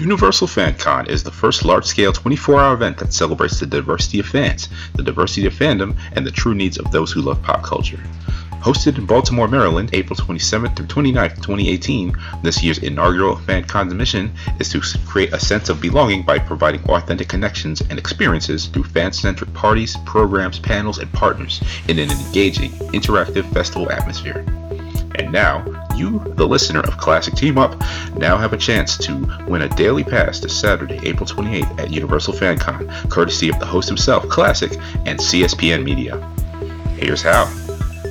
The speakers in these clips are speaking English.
Universal FanCon is the first large-scale 24-hour event that celebrates the diversity of fans, the diversity of fandom, and the true needs of those who love pop culture. Hosted in Baltimore, Maryland, April 27th through 29th, 2018, this year's inaugural FanCon's mission is to create a sense of belonging by providing authentic connections and experiences through fan-centric parties, programs, panels, and partners in an engaging, interactive festival atmosphere. And now, you, the listener of Classick Team Up, now have a chance to win a daily pass to Saturday, April 28th at Universal FanCon, courtesy of the host himself, Classick, and CSPN Media. Here's how.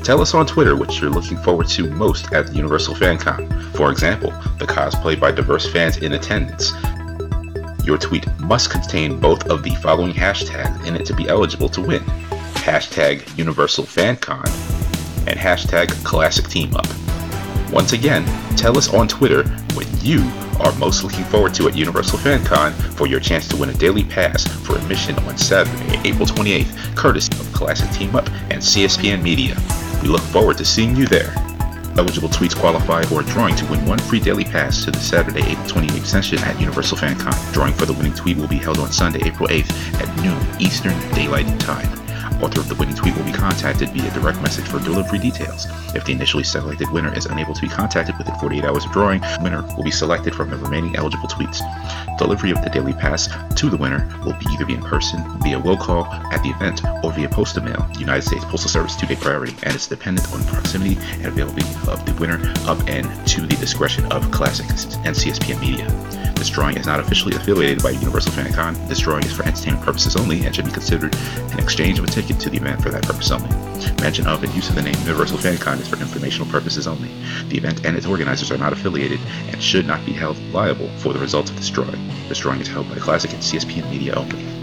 Tell us on Twitter what you're looking forward to most at the Universal FanCon. For example, the cosplay by diverse fans in attendance. Your tweet must contain both of the following hashtags in it to be eligible to win. Hashtag Universal FanCon and hashtag Classick Team Up. Once again, tell us on Twitter what you are most looking forward to at Universal FanCon for your chance to win a daily pass for admission on Saturday, April 28th, courtesy of Classick Team Up and CSPN Media. We look forward to seeing you there. Eligible tweets qualify for a drawing to win one free daily pass to the Saturday, April 28th session at Universal FanCon. Drawing for the winning tweet will be held on Sunday, April 8th at noon Eastern Daylight Time. Author of the winning tweet will be contacted via direct message for delivery details. If the initially selected winner is unable to be contacted within 48 hours of drawing, winner will be selected from the remaining eligible tweets. Delivery of the daily pass to the winner will be either be in person, via will call at the event, or via postal mail. United States Postal Service two-day priority, and is dependent on proximity and availability of the winner up and to the discretion of Classick and CSPN Media. This drawing is not officially affiliated by Universal FanCon. This drawing is for entertainment purposes only and should be considered an exchange of a ticket to the event for that purpose only. Mention of and use of the name Universal FanCon is for informational purposes only. The event and its organizers are not affiliated and should not be held liable for the results of. This drawing is held by Classick and CSPN Media only.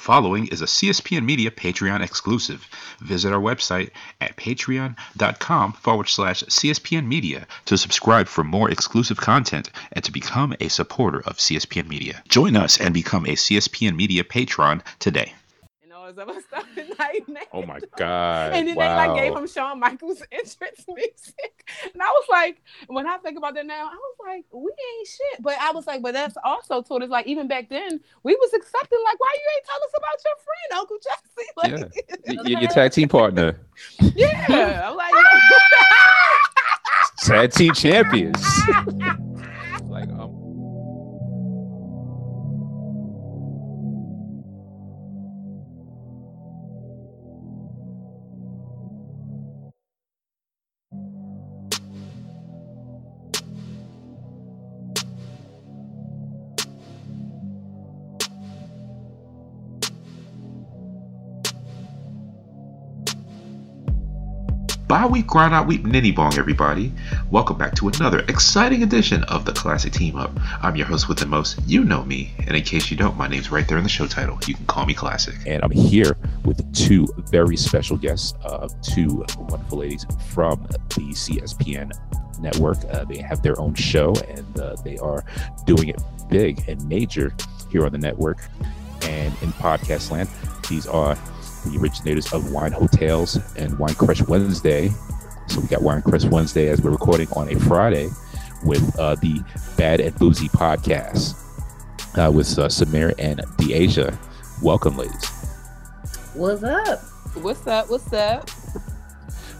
Following is a CSPN Media Patreon exclusive. Visit our website at patreon.com forward slash CSPN Media to subscribe for more exclusive content and to become a supporter of CSPN Media. Join us and become a CSPN Media patron today. This other stuff. And, like, Oh my god! and then wow. they like gave him Shawn Michaels entrance music, and I was like, when I think about that now, I was like, we ain't shit. But I was like, but that's also told us like even back then we was accepting like, why you ain't tell us about your friend Uncle Jesse? Like, Y- your tag team partner, yeah, I'm like, tag team champions. Bye week, grind out week, nitty bong, everybody. Welcome back to another exciting edition of the Classick Team Up. I'm your host with the most. You know me, and in case you don't, my name's right there in the show title. You can call me Classick. and I'm here with two very special guests, uh, two wonderful ladies from the CSPN network. Uh, they have their own show, and uh, they are doing it big and major here on the network and in podcast land. These are the originators of Wine Hotels and Wine Crush Wednesday. So we got Wine Crush Wednesday as we're recording on a Friday with uh, the Bad and Boozy podcast uh, with uh, Sommere and DeeAsia. Welcome, ladies. What's up? what's up? What's up?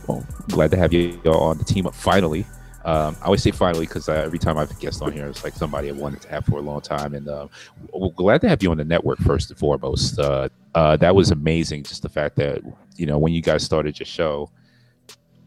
Well, glad to have you all on the team up finally. Um, I always say finally because uh, every time I've guest on here, it's like somebody I wanted to have for a long time. And uh, w- glad to have you on the network first and foremost. Uh, uh, that was amazing. Just the fact that you know when you guys started your show,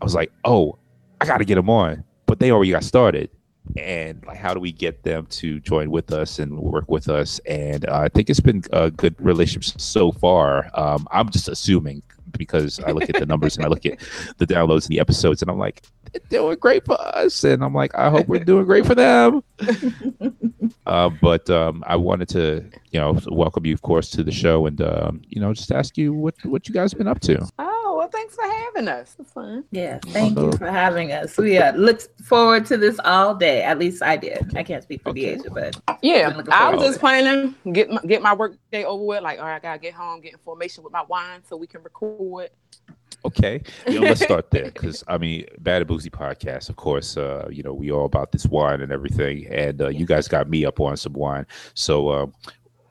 I was like, oh, I got to get them on, but they already got started. And like, how do we get them to join with us and work with us? And uh, I think it's been a good relationship so far. Um, I'm just assuming because I look at the numbers and I look at the downloads and the episodes, and I'm like, they're doing great for us, and I'm like, I hope we're doing great for them. uh, but um, I wanted to, you know, welcome you, of course, to the show, and um, you know, just ask you what what you guys have been up to. Well, thanks for having us. It's fun. Yeah, thank you for having us. We uh, look forward to this all day. At least I did. I can't speak for Okay. DeeAsia, but Yeah, I was just planning get my, get my work day over with. Like, all right, I gotta get home, get in formation with my wine so we can record. Okay, you know, let's start there because I mean, Bad and Boozy podcast, of course. Uh, you know, we all about this wine and everything, and uh, you guys got me up on some wine. So, uh,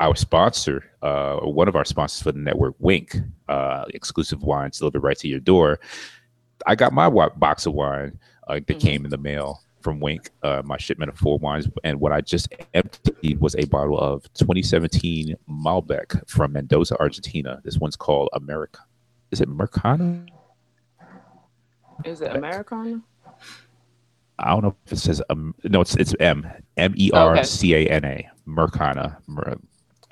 our sponsor, uh, one of our sponsors for the network, Winc, uh, exclusive wines delivered right to your door. I got my box of wine uh, that Mhm. came in the mail from Winc, uh, my shipment of four wines, and what I just emptied was a bottle of 2017 Malbec from Mendoza, Argentina. This one's called America. Is it Mercana? Is it Americana? I don't know if it says um, no. It's it's M M E R C A N A Mercana. Mer-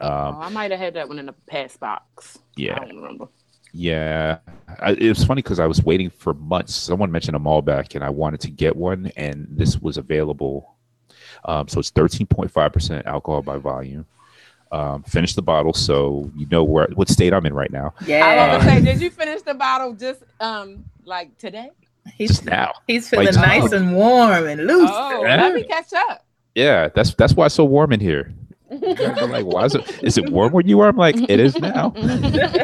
oh, Um, I might have had that one in the past box. yeah, I don't remember. yeah. I, it was funny because I was waiting for months. Someone mentioned a Malbec, and I wanted to get one, and this was available. Um, so it's thirteen point five percent alcohol by volume. Um, finished the bottle, so you know where what state I'm in right now. Yeah, I was Yeah, gonna say, did you finish the bottle just um like today? he's Just now. he's feeling Like, nice and warm and loose. Oh, Yeah. let me catch up. Yeah, that's that's why it's so warm in here. I'm like, why is it? Is it warm where you are? I'm like, it is now.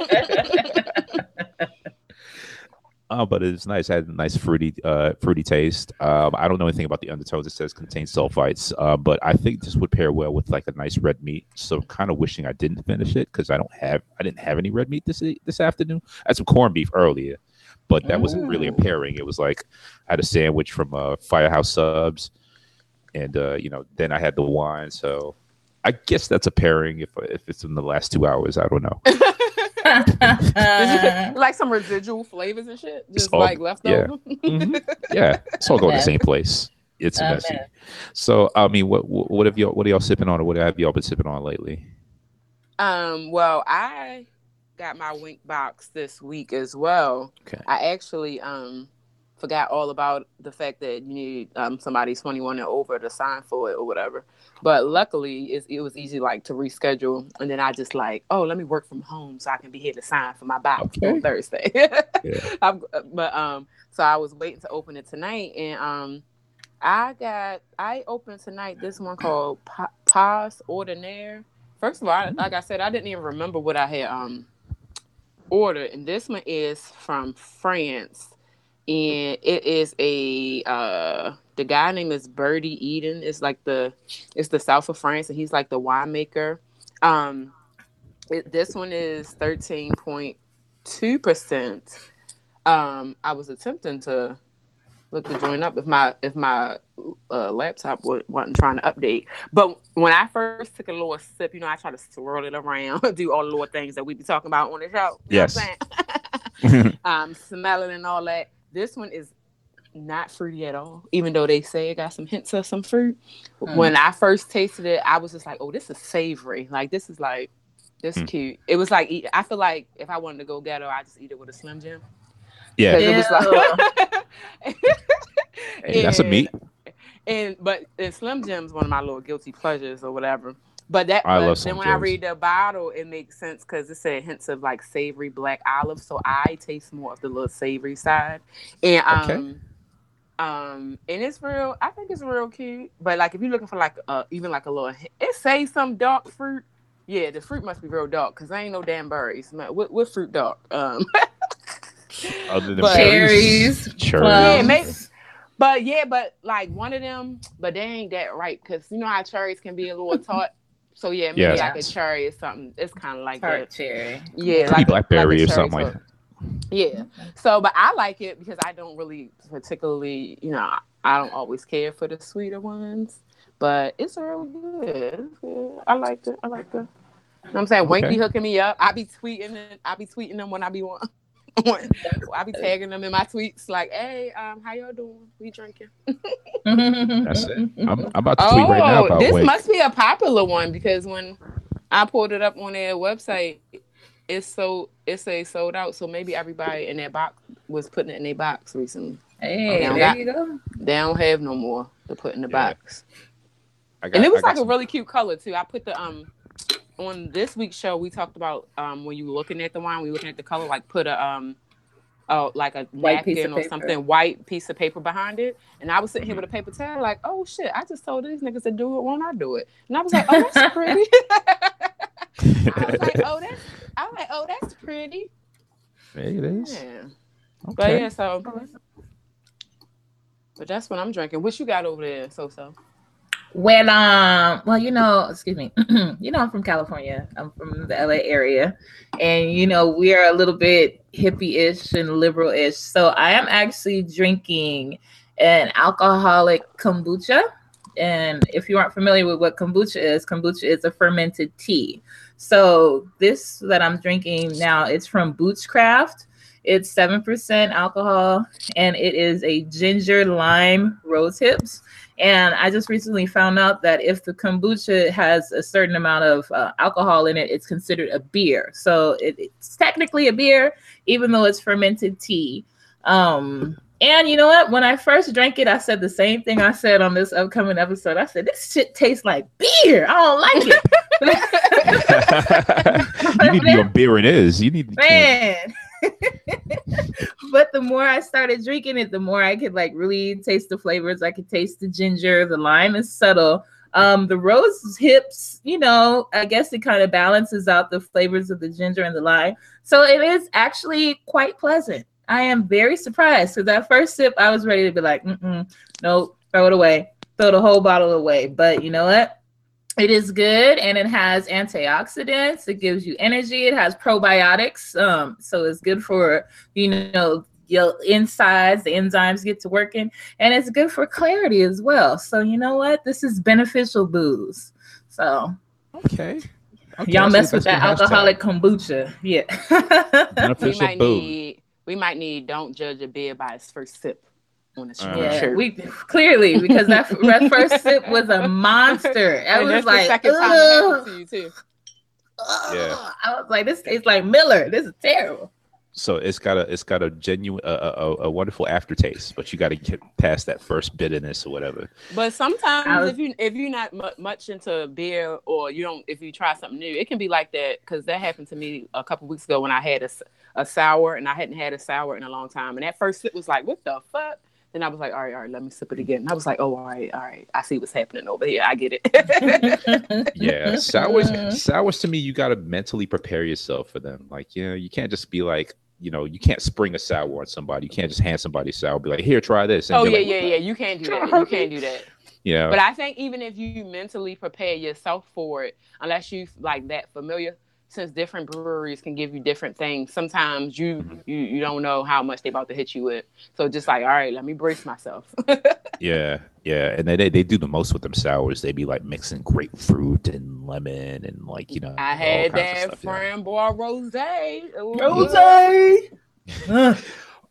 Oh, but it's nice. It had a nice fruity, uh, fruity taste. Um, I don't know anything about the undertones. It says contains sulfites, uh, but I think this would pair well with like a nice red meat. So, kind of wishing I didn't finish it because I don't have, I didn't have any red meat this this afternoon. I had some corned beef earlier, but that wasn't really a pairing. It was like I had a sandwich from uh, Firehouse Subs, and uh, you know, then I had the wine. So, I guess that's a pairing if if it's in the last two hours. I don't know. Did you put, like some residual flavors and shit, just all- like left yeah. over. Mhm. Yeah, it's all going to the same place. It's Amen. messy. So, I mean, what what what have y'all what are y'all sipping on, or what have y'all been sipping on lately? Um, well, I got my Winc box this week as well. Okay. I actually um forgot all about the fact that you need um somebody 21 and over to sign for it or whatever. But luckily it was easy like to reschedule and then I just like, oh, let me work from home so I can be here to sign for my box Okay. on Thursday. Yeah. I'm, but um so I was waiting to open it tonight and um I got I opened tonight this one called Pa- Pas Ordinaire. First of all, I, like I said, I didn't even remember what I had um ordered, and this one is from France, and it is a uh the guy name is Birdie Eden. It's like the it's the south of France, and he's like the winemaker. Um, it, this one is thirteen point two percent. Um, I was attempting to look to join up if my if my uh, laptop wasn't trying to update. But when I first took a little sip, you know, I try to swirl it around, do all the little things that we be talking about on the show. You know Yes. what I'm um, smelling and all that. This one is not fruity at all, even though they say it got some hints of some fruit. Mm. When I first tasted it, I was just like, "Oh, this is savory. Like this is like this Mm. cute." It was like I feel like if I wanted to go ghetto, I just eat it with a Slim Jim. Yeah. it was like, Hey, that's a meat. And but and Slim Jim's one of my little guilty pleasures or whatever. But that I but love then Slim when I read the bottle, it makes sense because it said hints of like savory black olive. So I taste more of the little savory side. And Okay. um um and it's real I think it's real cute. But like if you're looking for like uh even like a little it say some dark fruit. Yeah, the fruit must be real dark because there ain't no damn berries. Man, What, what fruit dark? Um Other than But- berries, Cherries, cherries. Yeah, plums. maybe- But yeah, but like one of them, but they ain't that right because you know how cherries can be a little tart. So yeah, maybe Yes. like a cherry or something. It's kind of like tart that. cherry. Yeah, Could be like a- blackberry like a or something like tart. Yeah. So, but I like it because I don't really particularly, you know, I don't always care for the sweeter ones. But it's real good. It's good. I like it. I like it. You know what I'm saying? Winc Okay. be hooking me up. I be tweeting it. I be tweeting them when I be want. I be tagging them in my tweets like, "Hey, um, how y'all doing? We drinking?" That's it. I'm, I'm about to tweet right now Oh, about this Winc. must be a popular one because when I pulled it up on their website, it's so it's a sold out. So maybe everybody in that box was putting it in their box recently. Hey, Okay. there you go. They don't have no more to put in the Yeah. box. I got- And it was I got like a some- really cute color too. I put the um on this week's show we talked about um when you were looking at the wine, we were looking at the color, like put a um oh like a White piece napkin of or paper. something white piece of paper behind it. And I was sitting here with a paper towel, like, oh shit, I just told these niggas to do it, won't I do it? And I was like, oh that's pretty. I was like, oh that's I was like, oh that's pretty. Hey, it is. Yeah. But Okay. yeah, so but that's what I'm drinking. What you got over there, so so? Well, um, well, you know, excuse me, you know, I'm from California. I'm from the LA area, and you know, we are a little bit hippie-ish and liberal-ish. So I am actually drinking an alcoholic kombucha. And if you aren't familiar with what kombucha is, kombucha is a fermented tea. So this that I'm drinking now, it's from Boochcraft. It's seven percent alcohol, and it is a ginger lime rose hips. And I just recently found out that if the kombucha has a certain amount of uh, alcohol in it, it's considered a beer. So it, it's technically a beer, even though it's fermented tea. Um, and you know what? When I first drank it, I said the same thing I said on this upcoming episode. I said, this shit tastes like beer. I don't like it. you need to be a beer it is. You need to man but the more i started drinking it the more i could like really taste the flavors. I could taste the ginger the lime is subtle. Um the rose hips you know i guess it kind of balances out the flavors of the ginger and the lime. So it is actually quite pleasant. I am very surprised. Because that first sip i was ready to be like Mm-mm, nope throw it away. Throw the whole bottle away. But you know what it is good and it has antioxidants. It gives you energy. It has probiotics. Um, so it's good for, you know, your insides, the enzymes get to working, and it's good for clarity as well. So you know what? This is beneficial booze. So Okay. okay. y'all mess with that a good alcoholic kombucha. Yeah. We might booze. need we might need don't judge a beer by its first sip on the Uh, yeah, shirt. we clearly because that, that first sip was a monster. I and was that's the like, second time it "Ugh, to you too. ugh." Yeah. I was like, this tastes like Miller. This is terrible. So it's got a it's got a genuine a, a, a wonderful aftertaste, but you got to get past that first bitterness or whatever. But sometimes was- if you if you're not mu- much into beer or you don't if you try something new, it can be like that because that happened to me a couple weeks ago when I had a, a sour and I hadn't had a sour in a long time, and that first sip was like, what the fuck? Then I was like, all right, all right, let me sip it again. And I was like, oh, all right, all right, I see what's happening over here. I get it. Yeah, sours sours to me, you got to mentally prepare yourself for them. Like, you know, you can't just be like, you know, you can't spring a sour on somebody. You can't just hand somebody sour, be like, here, try this. And oh yeah, like, yeah, yeah. You can't do that. You can't do that. Yeah. But I think even if you mentally prepare yourself for it, unless you like that familiar, since different breweries can give you different things, sometimes you Mm-hmm. you you don't know how much they about to hit you with. So just like, all right, let me brace myself. yeah, yeah. And they, they they do the most with them sours. They be like mixing grapefruit and lemon and like you know. I had that stuff, yeah. framboise rose. Rosé.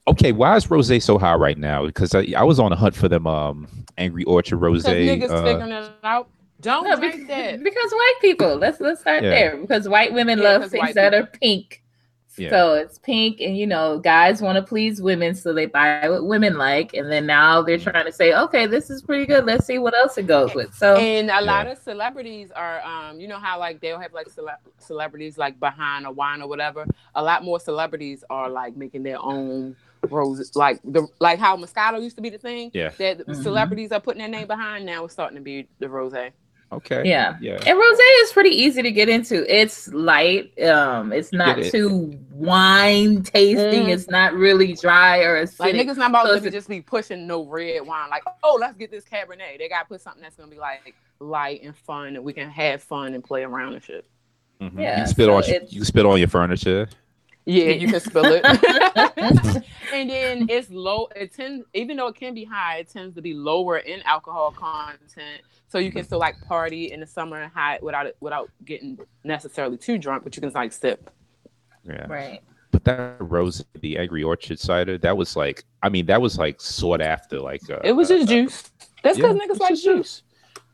Okay, why is rose so high right now? Because I, I was on a hunt for them um Angry Orchard rose. Niggas Uh, figuring it out. Don't No, drink be- that. because white people. Let's let's start Yeah. there. Because white women Yeah, love 'cause things that people. are pink. Yeah. So it's pink, and you know, guys want to please women, so they buy what women like, and then now they're Mm-hmm. trying to say, okay, this is pretty good. Let's see what else it goes with. So And a lot of celebrities are, um, you know how like they'll have like cele- celebrities like behind a wine or whatever. A lot more celebrities are like making their own roses, like the like how Moscato used to be the thing. Yeah. That Mhm. celebrities are putting their name behind. Now it's starting to be the rose. Okay. yeah. Yeah. And rose is pretty easy to get into. It's light. Um, it's not it. too wine tasting. Mm. It's not really dry or acidic. Like niggas not about So to if be it- just be pushing no red wine. Like oh, let's get this Cabernet. They gotta put something that's gonna be like light and fun, and we can have fun and play around and shit. Mhm. Yeah, you can spit so on you can spit on your furniture. Yeah, you can spill it. and then it's low. It tends, even though it can be high, it tends to be lower in alcohol content. So you can still like party in the summer and high without it without getting necessarily too drunk, but you can like sip. Yeah. right. But that rose, the Angry Orchard cider, that was like, I mean, that was like sought after. Like uh, It was uh, just juice. That's yeah, because niggas like just juice.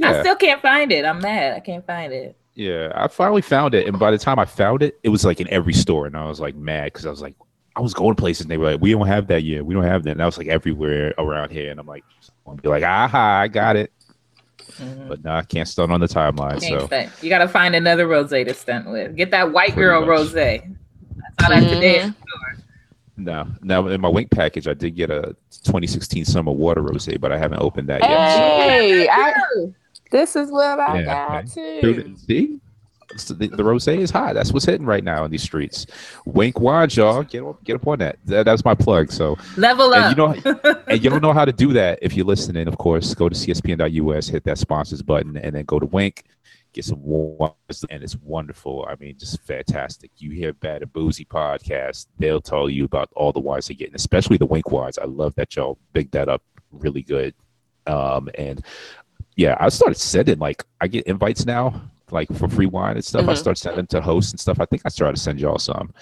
I still can't find it. I'm mad. I can't find it. Yeah. I finally found it, and by the time I found it, it was like in every store, and I was like mad because I was like, I was going places, and they were like, "We don't have that yet. We don't have that." And I was like everywhere around here, and I'm like, I'll be like, "Aha, I got it," Mhm. but nah, I can't stunt on the timeline. So stunt. You got to find another rose to stunt with. Get that white Pretty girl much. rose. That's all that today. No, now in my Winc package, I did get a 2016 summer water rose, but I haven't opened that yet. So. Hey, I, this is what I Yeah, got okay. too. See, the, the rose is hot. That's what's hitting right now in these streets. Winc wines, y'all. Get up, get up on that. that. That's my plug. So level and up. you know, and you don't know how to do that if you're listening. Of course, go to cspn.us, hit that sponsors button, and then go to Winc. Get some wines, and it's wonderful. I mean, just fantastic. You hear Bad and Boozy podcast, they'll tell you about all the wines they're getting, especially the Winc wines. I love that y'all big that up really good. Um, and yeah, I started sending like I get invites now, like for free wine and stuff. I Mhm. start sending to hosts and stuff. I think I started to send y'all some.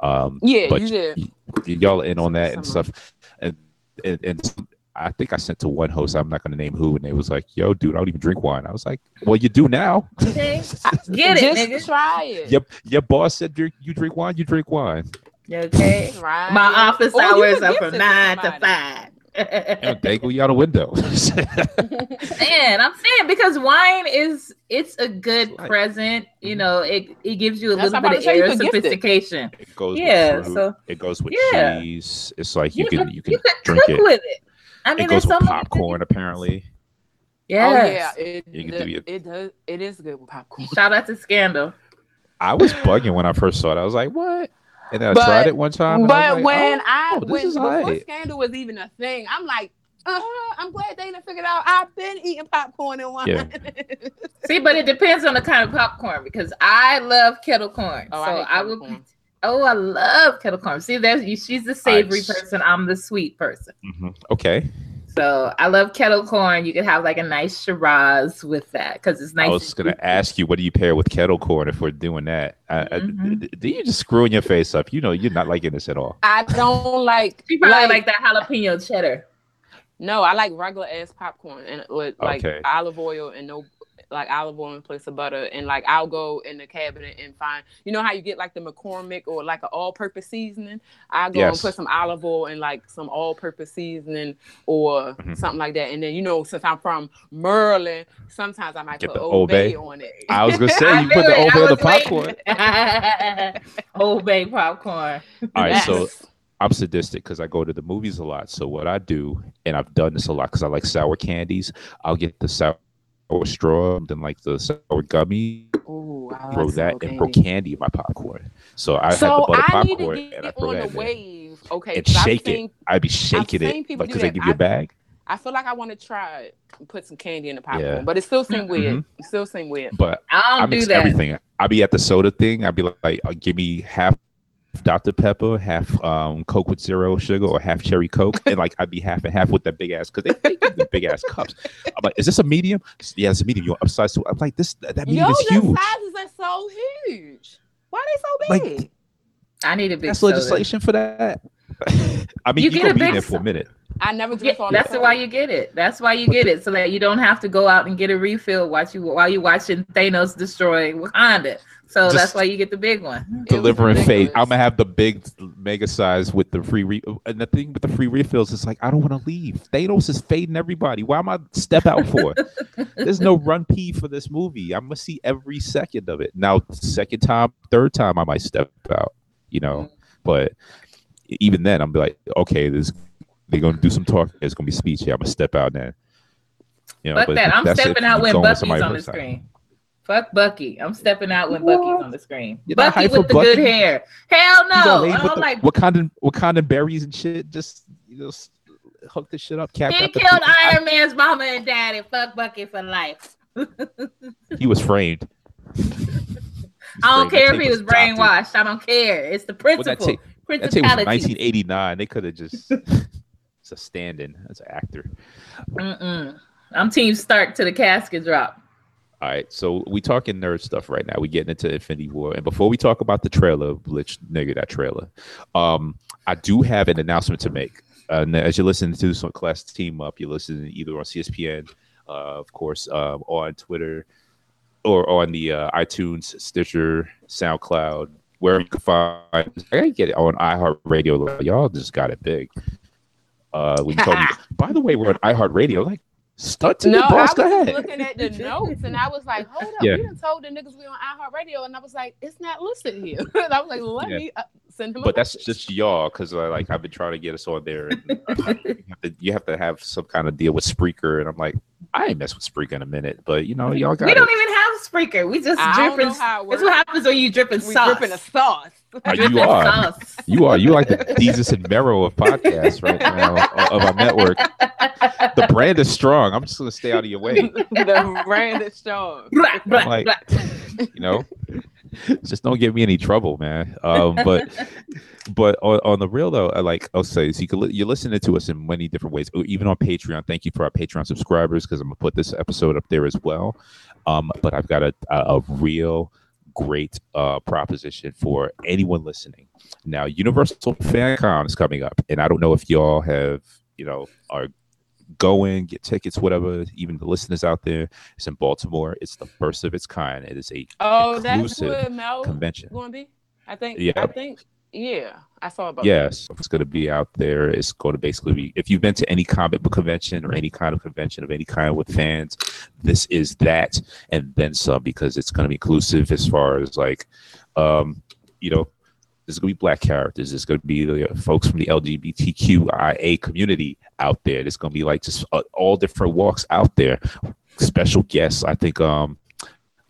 Um, Yeah, but you did. y- y'all in on that and stuff. And, and and I think I sent to one host. I'm not going to name who, and they was like, "Yo, dude, I don't even drink wine." I was like, "Well, you do now." Okay. Get it, Just nigga. try it. Yep, your boss said you you drink wine. You drink wine. Okay. Try My it. office Or hours are from nine to somebody. five. And dangle you out a window. Man, I'm saying because wine is it's a good Like- present. You mm-hmm. know, it it gives you a That's little bit of about to say, you air could gift it. sophistication. it goes Yeah, with fruit. so- it goes with Yeah. cheese. It's like you You can could- you can You could drink cook it. with it. I mean, It goes with so many popcorn apparently. Yes. Oh yeah, it, You can it, do your- it does. It is good with popcorn. Shout out to Scandal. I was bugging when I first saw it. I was like, "What?" And I But- tried it one time. I But like, when "Oh, I this when is before alright." scandal was even a thing, I'm like, uh huh. I'm glad they didn't figure it out. I've been eating popcorn and wine. Yeah. See, but it depends on the kind of popcorn because I love kettle corn. Oh, so I hate I, kettle would. corn. Oh, I love kettle corn. See, there's you. She's the savory Nice. person. I'm the sweet person. Mhm. okay. So I love kettle corn. You could have like a nice Shiraz with that because it's nice. I was and gonna ask you, what do you pair with kettle corn if we're doing that? I, I, do mm-hmm. you just screwing your face up? You know, you're not liking this at all. I don't like. She probably like, like that jalapeno cheddar. No, I like regular ass popcorn and with like Okay. olive oil and no like olive oil in place of butter. And like I'll go in the cabinet and find you know how you get like the McCormick or like an all purpose seasoning? I go Yes. and put some olive oil and like some all purpose seasoning or Mhm. something like that. And then you know, since I'm from Maryland, sometimes I might Get put the Old Bay. On it. I was gonna say you put the. Old Bay on the popcorn. Old Bay popcorn. All right, so I'm sadistic because I go to the movies a lot. So what I do, and I've done this a lot because I like sour candies. I'll get the sour straw, then like the sour gummy, Ooh, I throw like that, sour and throw candy. candy in my popcorn. So I have the So butter I need to popcorn, get and I throw on that the wave. Okay, and 'cause I've shake seen- it. I'd be shaking it people do because they give you a I- bag. I feel like I want to try it and put some candy in the popcorn, Yeah. but it still seems weird. Mhm. It still seems weird. But I I don't do mix that. everything. I'll be at the soda thing. I'll be like, like uh, give me half Dr. Pepper, half um, Coke with zero sugar, or half cherry Coke, and like I'd be half and half with that big ass because they, they give the big ass cups. I'm like, is this a medium? Yeah, it's a medium. You want upsize to? I'm like, this that medium Yo, is the huge. sizes are so huge. Why are they so Like, big? I need a big That's soda. legislation for that. I mean, You you, get a be big there for a minute. I never Yeah, drink all that's the why you get it. That's why you get it, so that you don't have to go out and get a refill while you while you watching Thanos destroy Wakanda. So Just- that's why you get the big one. Delivering faith. I'm gonna have the big mega size with the free re- and the thing with the free refills is like I don't want to leave. Thanos is fading everybody. Why am I step out for? There's no run P for this movie. I'm gonna see every second of it. Now, second time, third time, I might step out. You know, mm-hmm. but even then, I'm be like, okay, this they're gonna do some talk. There's gonna be speech here. I'm gonna step out then. You know, Fuck but that. I'm stepping out when going with Bucky's on the first time. screen. Fuck Bucky. I'm stepping out when What? Bucky's on the screen. You're Bucky with the good hair. Hell no. You gonna I don't the, like Wakandan, Wakandan berries and shit. Just you know, hook this shit up. Cap he out the killed. I- Iron Man's mama and daddy. Fuck Bucky for life. He was framed. I don't care if he was doctored. brainwashed. I don't care. It's the Well, that principle. tape, that tape was 1989. They could have just. it's a stand-in as an actor. Mm-mm. I'm Team Stark to the casket drop. All right, so we talking nerd stuff right now. We getting into Infinity War, and before we talk about the trailer, which nigga that trailer, um, I do have an announcement to make. Uh, and as you're listening to some class team up, you're listening either on CSPN, uh, of course, um, or on Twitter, or on the uh, iTunes, Stitcher, SoundCloud, where you can find. I gotta get it on iHeartRadio. Y'all just got it big. Uh, when you told me, by the way, we're on iHeartRadio. Like, start to No, your I was Go ahead. looking at the notes and I was like, hold up, Yeah. we done told the niggas we on iHeartRadio and I was like, it's not listed here. and I was like, let Yeah. me uh, send him a but that's message. just y'all because uh, like I've been trying to get us on there. And, uh, you, have to, you have to have some kind of deal with Spreaker, and I'm like, I ain't mess with Spreaker in a minute, but you know, y'all got we don't even have Spreaker. We just I don't dripping. know how it That's what happens when you dripping We sauce. dripping a sauce. Uh, you are. sauce. You are. You like the Jesus and Mero of podcasts right now of our network. The brand is strong. I'm just gonna stay out of your way. the brand is strong. Blah, blah, like- blah. You know, just don't give me any trouble, man. Um, but but on, on the real though, I like I'll say so you can li- you're listening to us in many different ways, or even on Patreon. Thank you for our Patreon subscribers because I'm gonna put this episode up there as well. Um, but I've got a a, a real great uh proposition for anyone listening. Now, Universal Fan Con is coming up, and I don't know if y'all have you know are going get tickets whatever even the listeners out there it's in baltimore it's the first of its kind it is a Oh, that's Mel convention going to be. I think. Yeah. I think. Yeah, I saw about. Yes, it's going to be out there. It's going to basically be if you've been to any comic book convention or any kind of convention of any kind with fans, this is that and then some because it's going to be inclusive as far as like, um, you know, there's going to be black characters. There's going to be the folks from the LGBTQIA community out there. There's going to be like just uh, all different walks out there. Special guests. I think um,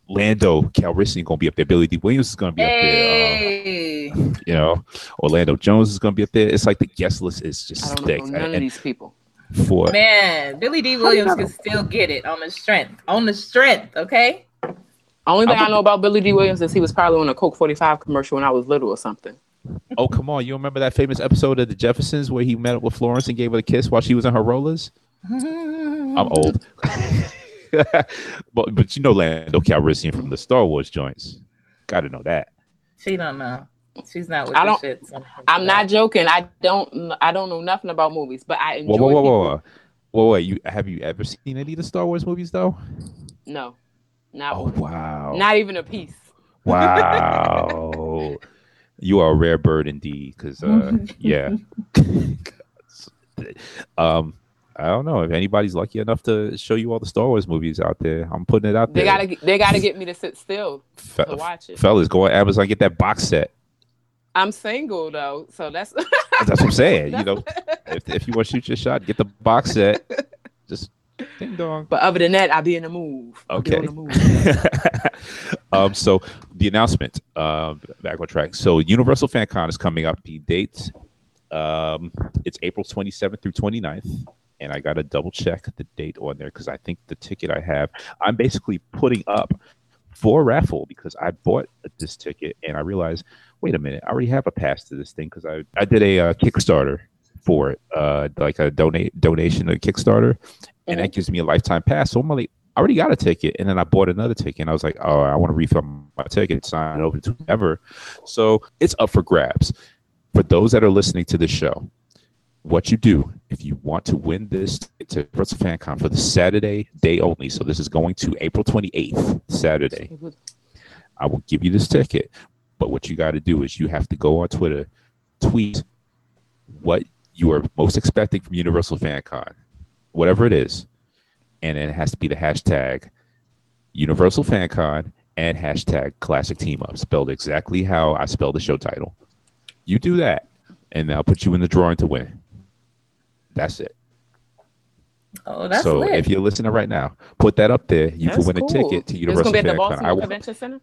Lando Calrissian going to be up there. Billy Dee Williams is going to be up there. Um, Hey. you know, Orlando Jones is going to be up there. It's like the guest list is just I don't thick. know none of these people. for Man, Billy Dee Williams can still get it on the strength. On the strength, okay? Only thing I'm- I know about Billy Dee Williams is he was probably on a Colt 45 commercial when I was little or something. oh come on, you remember that famous episode of The Jeffersons where he met up with Florence and gave her a kiss while she was in her rollers? I'm old, but but you know Lando Calrissian from the Star Wars joints. Got to know that. She don't know. She's not with I don't- shit. so- I'm not joking. I don't. I don't know nothing about movies, but I enjoy. Whoa, whoa, whoa, whoa, whoa, whoa, whoa! You have you ever seen any of the Star Wars movies though? No, not Oh one. wow! Not even a piece. Wow. you are a rare bird indeed. Because, uh, yeah. um, I don't know if anybody's lucky enough to show you all the Star Wars movies out there. I'm putting it out They there. gotta. They gotta get me to sit still Fe- to watch it. fellas, go on Amazon, get that box set. I'm single though, so that's. That's what I'm saying. you know, if, if you want to shoot your shot, get the box set. Just ding dong. But other than that, I'll be in the move. Okay. move. um, so the announcement, um, back on track. So Universal Fan Con is coming up. The date, um, it's April 27th through 29th. And I got to double check the date on there because I think the ticket I have, I'm basically putting up for raffle because I bought this ticket and I realized, wait a minute, I already have a pass to this thing because I, I did a uh, Kickstarter for it, uh, like a donate donation to Kickstarter, and that gives me a lifetime pass. So I'm like, I already got a ticket, and then I bought another ticket, and I was like, oh, I want to refill my ticket, sign it over to whoever. So it's up for grabs. For those that are listening to this show, what you do if you want to win this to Universal FanCon for the Saturday day only. So this is going to April 28th, Saturday. I will give you this ticket. But what you got to do is you have to go on Twitter, tweet what you are most expecting from Universal FanCon, whatever it is, and then it has to be the hashtag Universal FanCon and hashtag Classick Team Up, spelled exactly how I spelled the show title. You do that, and I'll put you in the drawing to win. That's it. Oh, that's so lit. if you're listening right now, put that up there. You That's can win a ticket to Universal gonna be at the FanCon. I will- Convention Center.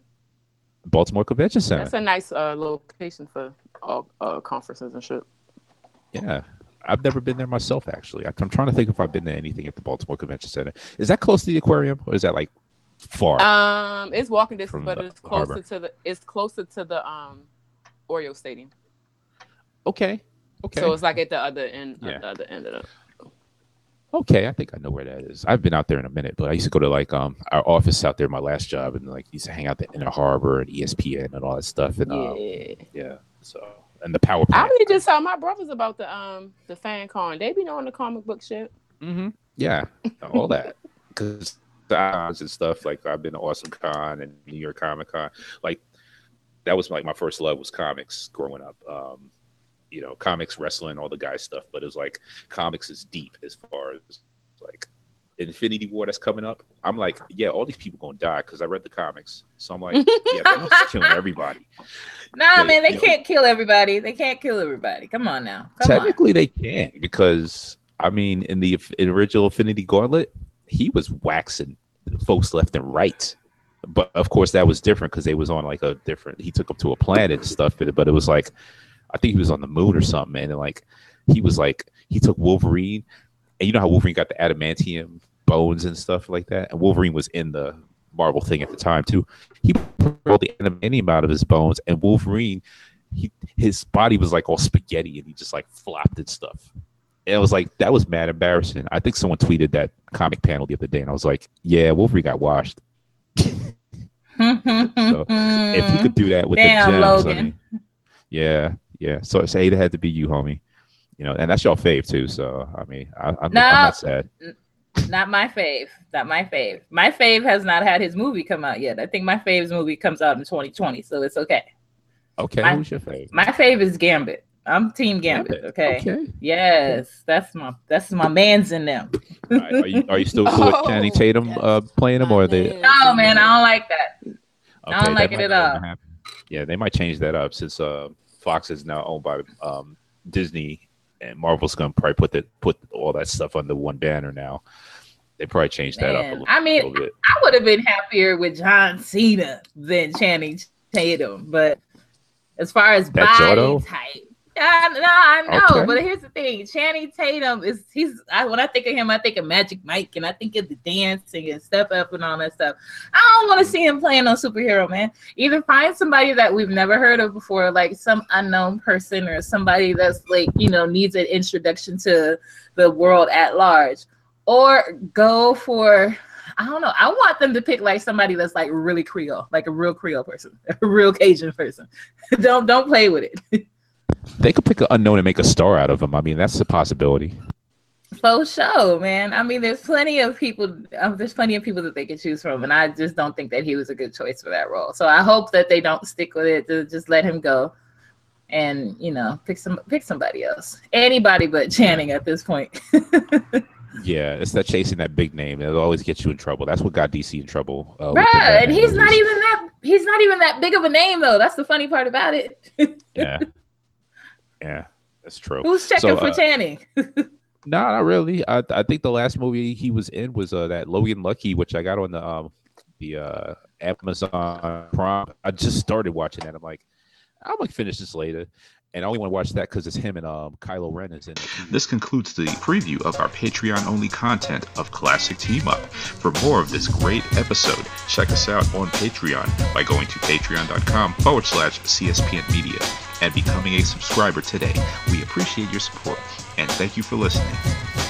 Baltimore Convention Center. That's a nice uh, location for all uh, conferences and shit. Yeah. I've never been there myself, actually. I'm trying to think if I've been to anything at the Baltimore Convention Center. Is that close to the aquarium or is that like far? Um, it's walking distance, but it's closer harbor. to the it's closer to the um Oriole Stadium. okay. Okay. So it's like at the other end, Yeah. at the other end of the. Okay. I think I know where that is. I've been out there in a minute, but I used to go to like um our office out there, my last job, and like used to hang out the harbor and ESPN and all that stuff. And um, Yeah. yeah. So and the power I plant. really just tell my brothers about the um the fan con. They be knowing the comic book shit. Mm-hmm. Yeah, all that because odds and stuff. Like I've been to Awesome Con and New York Comic Con. Like that was like my first love was comics growing up. Um, you know, comics, wrestling, all the guy stuff. But it was like comics is deep as far as like Infinity War that's coming up. I'm like, yeah, all these people gonna die because I read the comics. So I'm like, yeah, they're killing everybody. nah, they- man, they can't kill everybody. They can't kill everybody. Come on now. Come on. Technically, they can't because I mean, in the in original Infinity Gauntlet, he was waxing folks left and right. But of course, that was different because they was on like a different. He took them to a planet and stuff, but it was like, I think he was on the moon or something, and like he was like he took Wolverine, and you know how Wolverine got the adamantium bones and stuff like that, and Wolverine was in the Marvel thing at the time too. He pulled the adamantium out of his bones, and Wolverine, he his body was like all spaghetti, and he just like flopped and stuff. And it was like that was mad embarrassing. I think someone tweeted that comic panel the other day, and I was like, "Yeah, Wolverine got washed." so if you could do that with Damn, the gems, I mean, yeah, yeah. So say it had to be you, homie. You know, and that's your fave too. So I mean, I, I'm, I'm No. not sad. Not my fave. Not my fave. My fave has not had his movie come out yet. I think my fave's movie comes out in 2020, so it's okay. Okay, My- who's your fave? My fave is Gambit. I'm Team Gambit. Okay. Okay. Yes, that's my that's my man's in them. All right, Are you are you still cool with Oh, Channing Tatum yes. uh, playing him, or are they? Man. No, man, I don't like that. I don't like it might at all. happen. Yeah, they might change that up since uh, Fox is now owned by um, Disney, and Marvel's gonna probably put that put all that stuff under one banner now. They probably changed that up a Man, little, I mean, little bit. I would have been happier with John Cena than Channing Tatum, but as far as That body type, yeah, no, I know. Okay. But here's the thing: Channing Tatum is he's. I, when I think of him, I think of Magic Mike, and I think of the dancing and step up and all that stuff. I don't want to see him playing no superhero, man. Either find somebody that we've never heard of before, like some unknown person, or somebody that's like you know needs an introduction to the world at large, or go for I don't know. I want them to pick like somebody that's like really Creole, like a real Creole person, a real Cajun person. don't don't play with it. They could pick an unknown and make a star out of him. I mean, that's a possibility. For sure, man. I mean, there's plenty of people. Um, there's plenty of people that they could choose from, and I just don't think that he was a good choice for that role. So I hope that they don't stick with it. To just let him go, and you know, pick some pick somebody else. Anybody but Channing at this point. Yeah, it's that chasing that big name. It'll always get you in trouble. That's what got DC in trouble. Uh, Bruh, and he's not even that. He's not even that big of a name, though. That's the funny part about it. Yeah, yeah, that's true. Who's checking So, for uh, Channing? No, not really. I I think the last movie he was in was uh, that Logan Lucky, which I got on the um the uh Amazon Prime. I just started watching that. I'm like, I'm gonna finish this later, and I only want to watch that because it's him and um Kylo Ren is in it. This concludes the preview of our Patreon only content of Classick Team Up. For more of this great episode, check us out on Patreon by going to patreon.com forward slash CSPN Media and becoming a subscriber today. We appreciate your support and thank you for listening.